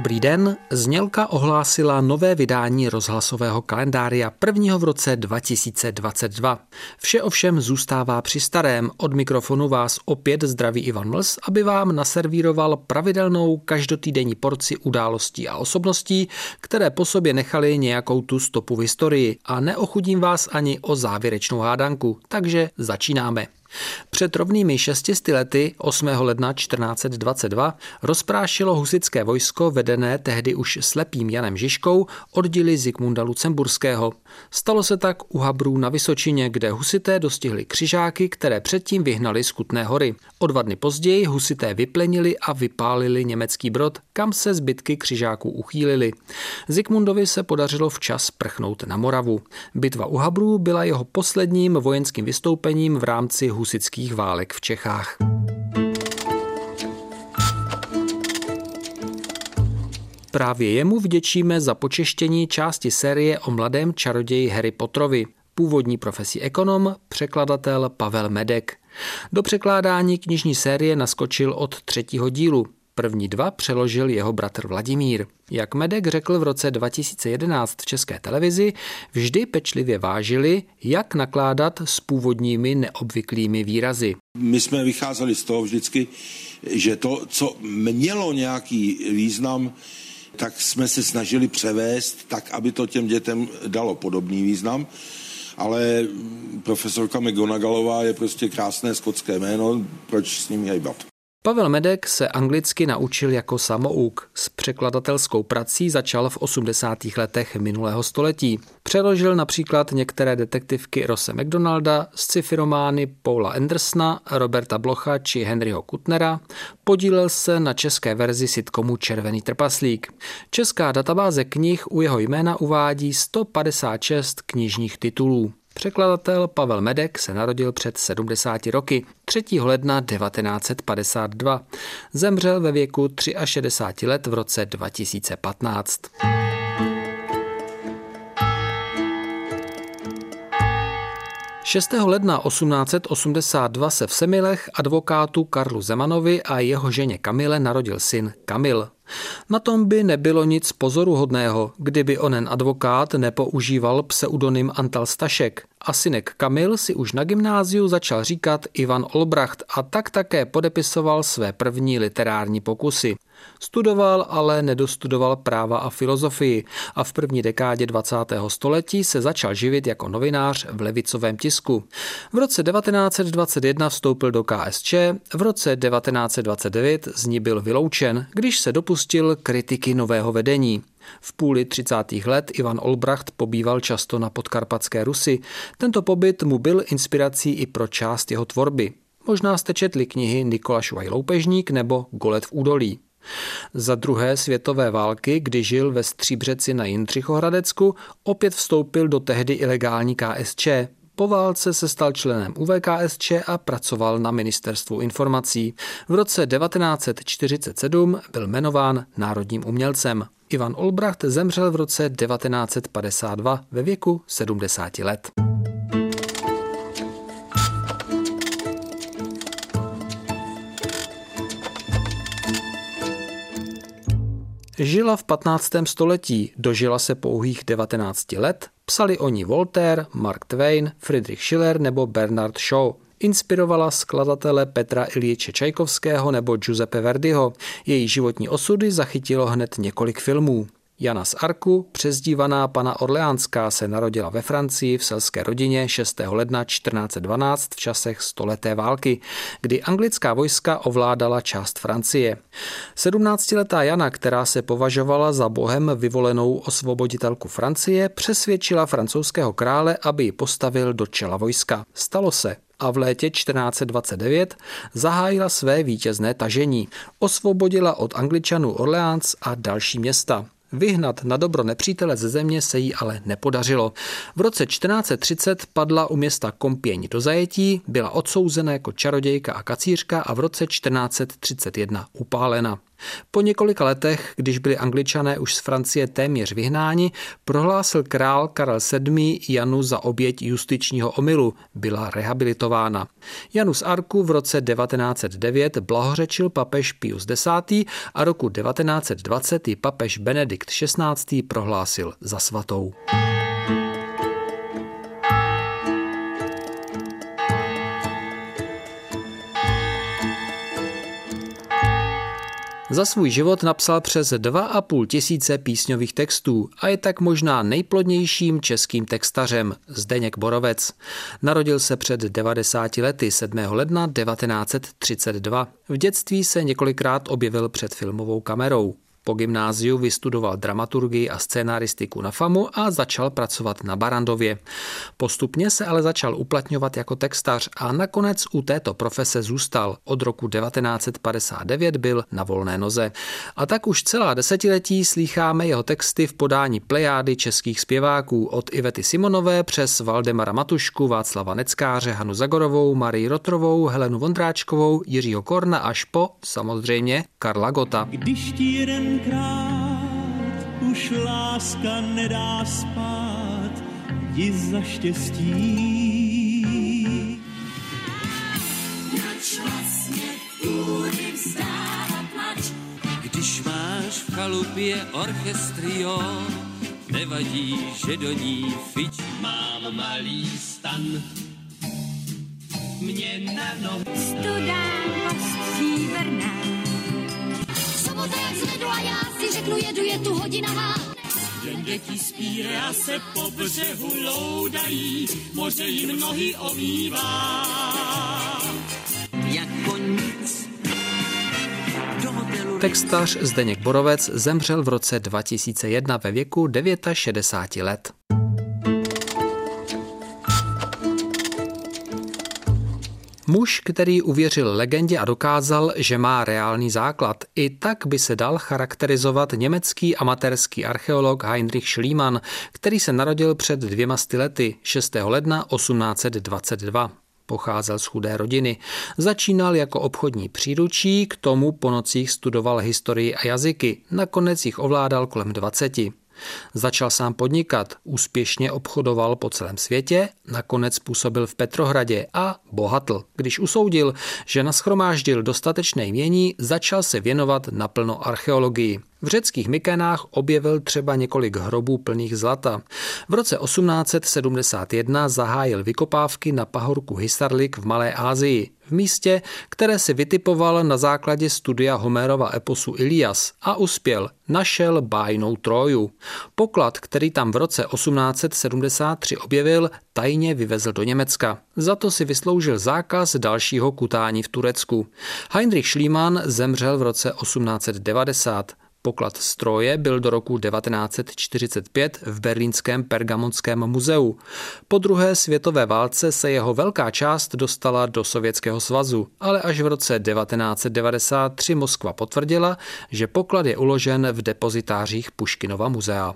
Dobrý den, Znělka ohlásila nové vydání rozhlasového kalendária prvního v roce 2022. Vše ovšem zůstává při starém. Od mikrofonu vás opět zdraví Ivan Mls, aby vám naservíroval pravidelnou každotýdenní porci událostí a osobností, které po sobě nechali nějakou tu stopu v historii a neochudím vás ani o závěrečnou hádanku, takže začínáme. Před rovnými šestisty lety 8. ledna 1422 rozprášilo husické vojsko vedené tehdy už slepým Janem Žižkou oddíly Zikmunda Lucemburského. Stalo se tak u Habrů na Vysočině, kde husité dostihli křižáky, které předtím vyhnali z Kutné hory. O dva dny později husité vyplenili a vypálili německý brod, kam se zbytky křižáků uchýlili. Zikmundovi se podařilo včas prchnout na Moravu. Bitva u Habrů byla jeho posledním vojenským vystoupením v rámci husických válek v Čechách. Právě jemu vděčíme za počeštění části série o mladém čaroději Harry Potterovi. Původní profesí ekonom, překladatel Pavel Medek. Do překládání knižní série naskočil od třetího dílu. První dva přeložil jeho bratr Vladimír. Jak Medek řekl v roce 2011 v České televizi, vždy pečlivě vážili, jak nakládat s původními neobvyklými výrazy. My jsme vycházeli z toho vždycky, že to, co mělo nějaký význam, tak jsme se snažili převést tak, aby to těm dětem dalo podobný význam. Ale profesorka McGonagallová je prostě krásné skotské jméno, proč s ním hejbat? Pavel Medek se anglicky naučil jako samouk. S překladatelskou prací začal v 80. letech minulého století. Přeložil například některé detektivky Rose McDonalda, sci-fi romány Paula Andersona, Roberta Blocha či Henryho Kutnera. Podílel se na české verzi sitcomu Červený trpaslík. Česká databáze knih u jeho jména uvádí 156 knižních titulů. Překladatel Pavel Medek se narodil před 70 roky 3. ledna 1952. Zemřel ve věku 63 let v roce 2015. 6. ledna 1882 se v Semilech advokátu Karlu Zemanovi a jeho ženě Kamile narodil syn Kamil. Na tom by nebylo nic pozoruhodného, kdyby onen advokát nepoužíval pseudonym Antal Stašek. A synek Kamil si už na gymnáziu začal říkat Ivan Olbracht a tak také podepisoval své první literární pokusy. Studoval, ale nedostudoval práva a filozofii a v první dekádě 20. století se začal živit jako novinář v levicovém tisku. V roce 1921 vstoupil do KSČ, v roce 1929 z ní byl vyloučen, když se dopustil kritiky nového vedení. V půli 30. let Ivan Olbracht pobýval často na podkarpatské Rusy. Tento pobyt mu byl inspirací i pro část jeho tvorby. Možná jste četli knihy Nikola Šuvaj Loupežník nebo Golet v údolí. Za druhé světové války, kdy žil ve Stříbřeci na Jindřichohradecku, opět vstoupil do tehdy ilegální KSČ. Po válce se stal členem UVKSČ a pracoval na ministerstvu informací. V roce 1947 byl jmenován národním umělcem. Ivan Olbracht zemřel v roce 1952 ve věku 70 let. Žila v 15. století, dožila se pouhých 19 let, psali o ní Voltaire, Mark Twain, Friedrich Schiller nebo Bernard Shaw. Inspirovala skladatele Petra Iljiče Čajkovského nebo Giuseppe Verdiho. Její životní osudy zachytilo hned několik filmů. Jana z Arku, přezdívaná pana Orleánská, se narodila ve Francii v selské rodině 6. ledna 1412 v časech stoleté války, kdy anglická vojska ovládala část Francie. 17-letá Jana, která se považovala za bohem vyvolenou osvoboditelku Francie, přesvědčila francouzského krále, aby ji postavil do čela vojska. Stalo se a v létě 1429 zahájila své vítězné tažení. Osvobodila od Angličanů Orleans a další města. Vyhnat na dobro nepřítele ze země se jí ale nepodařilo. V roce 1430 padla u města Kompěň do zajetí, byla odsouzena jako čarodějka a kacířka a v roce 1431 upálena. Po několika letech, když byli angličané už z Francie téměř vyhnáni, prohlásil král Karel VII. Janu za oběť justičního omylu. Byla rehabilitována. Janu z Arku v roce 1909 blahořečil papež Pius X. a roku 1920 papež Benedikt XVI. prohlásil za svatou. Za svůj život napsal přes 2,5 tisíce písňových textů a je tak možná nejplodnějším českým textařem Zdeněk Borovec. Narodil se před 90 lety 7. ledna 1932. V dětství se několikrát objevil před filmovou kamerou. Po gymnáziu vystudoval dramaturgii a scénaristiku na FAMu a začal pracovat na Barandově. Postupně se ale začal uplatňovat jako textař a nakonec u této profese zůstal. Od roku 1959 byl na volné noze. A tak už celá desetiletí slýcháme jeho texty v podání plejády českých zpěváků od Ivety Simonové přes Valdemara Matušku, Václava Neckáře, Hanu Zagorovou, Marii Rotrovou, Helenu Vondráčkovou, Jiřího Korna až po, samozřejmě, Karla Gota. Když ti jeden tenkrát už láska nedá spát, jdi za štěstí. Proč vlastně? Když máš v chalupě orchestrio, nevadí, že do ní fič. Mám malý stan, mě na nohu. Studánost stříbrná, jak zvedu a já si řeknu jedu, je tu hodina há. Jen děti spí a se po břehu loudají, moře jim nohy omývá. Jako nic Textař Zdeněk Borovec zemřel v roce 2001 ve věku 69 let. Muž, který uvěřil legendě a dokázal, že má reálný základ. I tak by se dal charakterizovat německý amatérský archeolog Heinrich Schliemann, který se narodil před dvěma lety 6. ledna 1822 pocházel z chudé rodiny. Začínal jako obchodní příručí, k tomu po nocích studoval historii a jazyky, nakonec jich ovládal kolem 20. Začal sám podnikat, úspěšně obchodoval po celém světě, nakonec působil v Petrohradě a bohatl. Když usoudil, že naschromáždil dostatečné jmění, začal se věnovat naplno archeologii. V řeckých Mykenách objevil třeba několik hrobů plných zlata. V roce 1871 zahájil vykopávky na pahorku Hisarlik v Malé Asii, v místě, které si vytipoval na základě studia Homérova eposu Ilias a uspěl. Našel bájnou Troju. Poklad, který tam v roce 1873 objevil, tajně vyvezl do Německa. Za to si vysloužil zákaz dalšího kutání v Turecku. Heinrich Schliemann zemřel v roce 1890. Poklad stroje byl do roku 1945 v berlínském Pergamonském muzeu. Po druhé světové válce se jeho velká část dostala do Sovětského svazu, ale až v roce 1993 Moskva potvrdila, že poklad je uložen v depozitářích Puškinova muzea.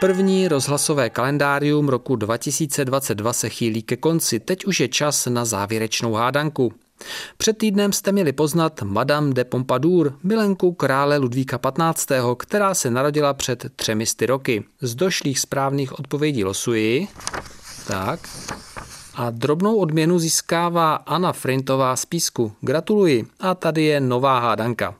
První rozhlasové kalendárium roku 2022 se chýlí ke konci, teď už je čas na závěrečnou hádanku. Před týdnem jste měli poznat Madame de Pompadour, milenku krále Ludvíka XV., která se narodila před třemi sty roky. Z došlých správných odpovědí losuji. Tak. A drobnou odměnu získává Anna Frintová z Písku. Gratuluji. A tady je nová hádanka.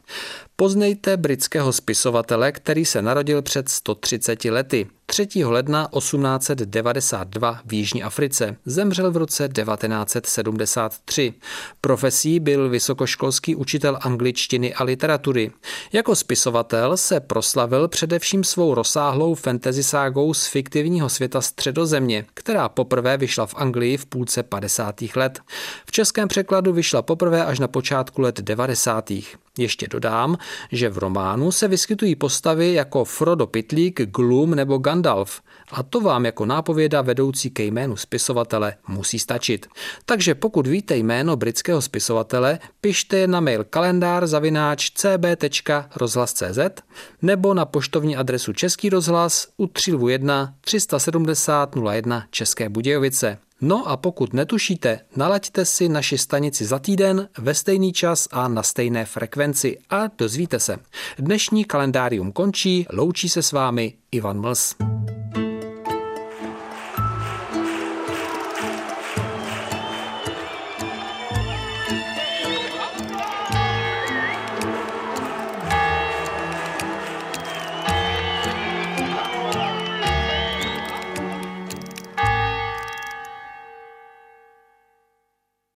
Poznejte britského spisovatele, který se narodil před 130 lety. 3. ledna 1892 v Jižní Africe. Zemřel v roce 1973. Profesí byl vysokoškolský učitel angličtiny a literatury. Jako spisovatel se proslavil především svou rozsáhlou fantasy ságou z fiktivního světa Středozemě, která poprvé vyšla v Anglii v půlce 50. let. V českém překladu vyšla poprvé až na počátku let 90. Ještě dodám, že v románu se vyskytují postavy jako Frodo Pitlík, Gloom nebo Gandalf a to vám jako nápověda vedoucí ke jménu spisovatele musí stačit. Takže pokud víte jméno britského spisovatele, pište na mail kalendár zavináč cb.rozhlas.cz nebo na poštovní adresu Český rozhlas u 301 370 01 České Budějovice. No a pokud netušíte, nalaďte si naši stanici za týden ve stejný čas a na stejné frekvenci a dozvíte se. Dnešní kalendárium končí, loučí se s vámi Ivan Mls.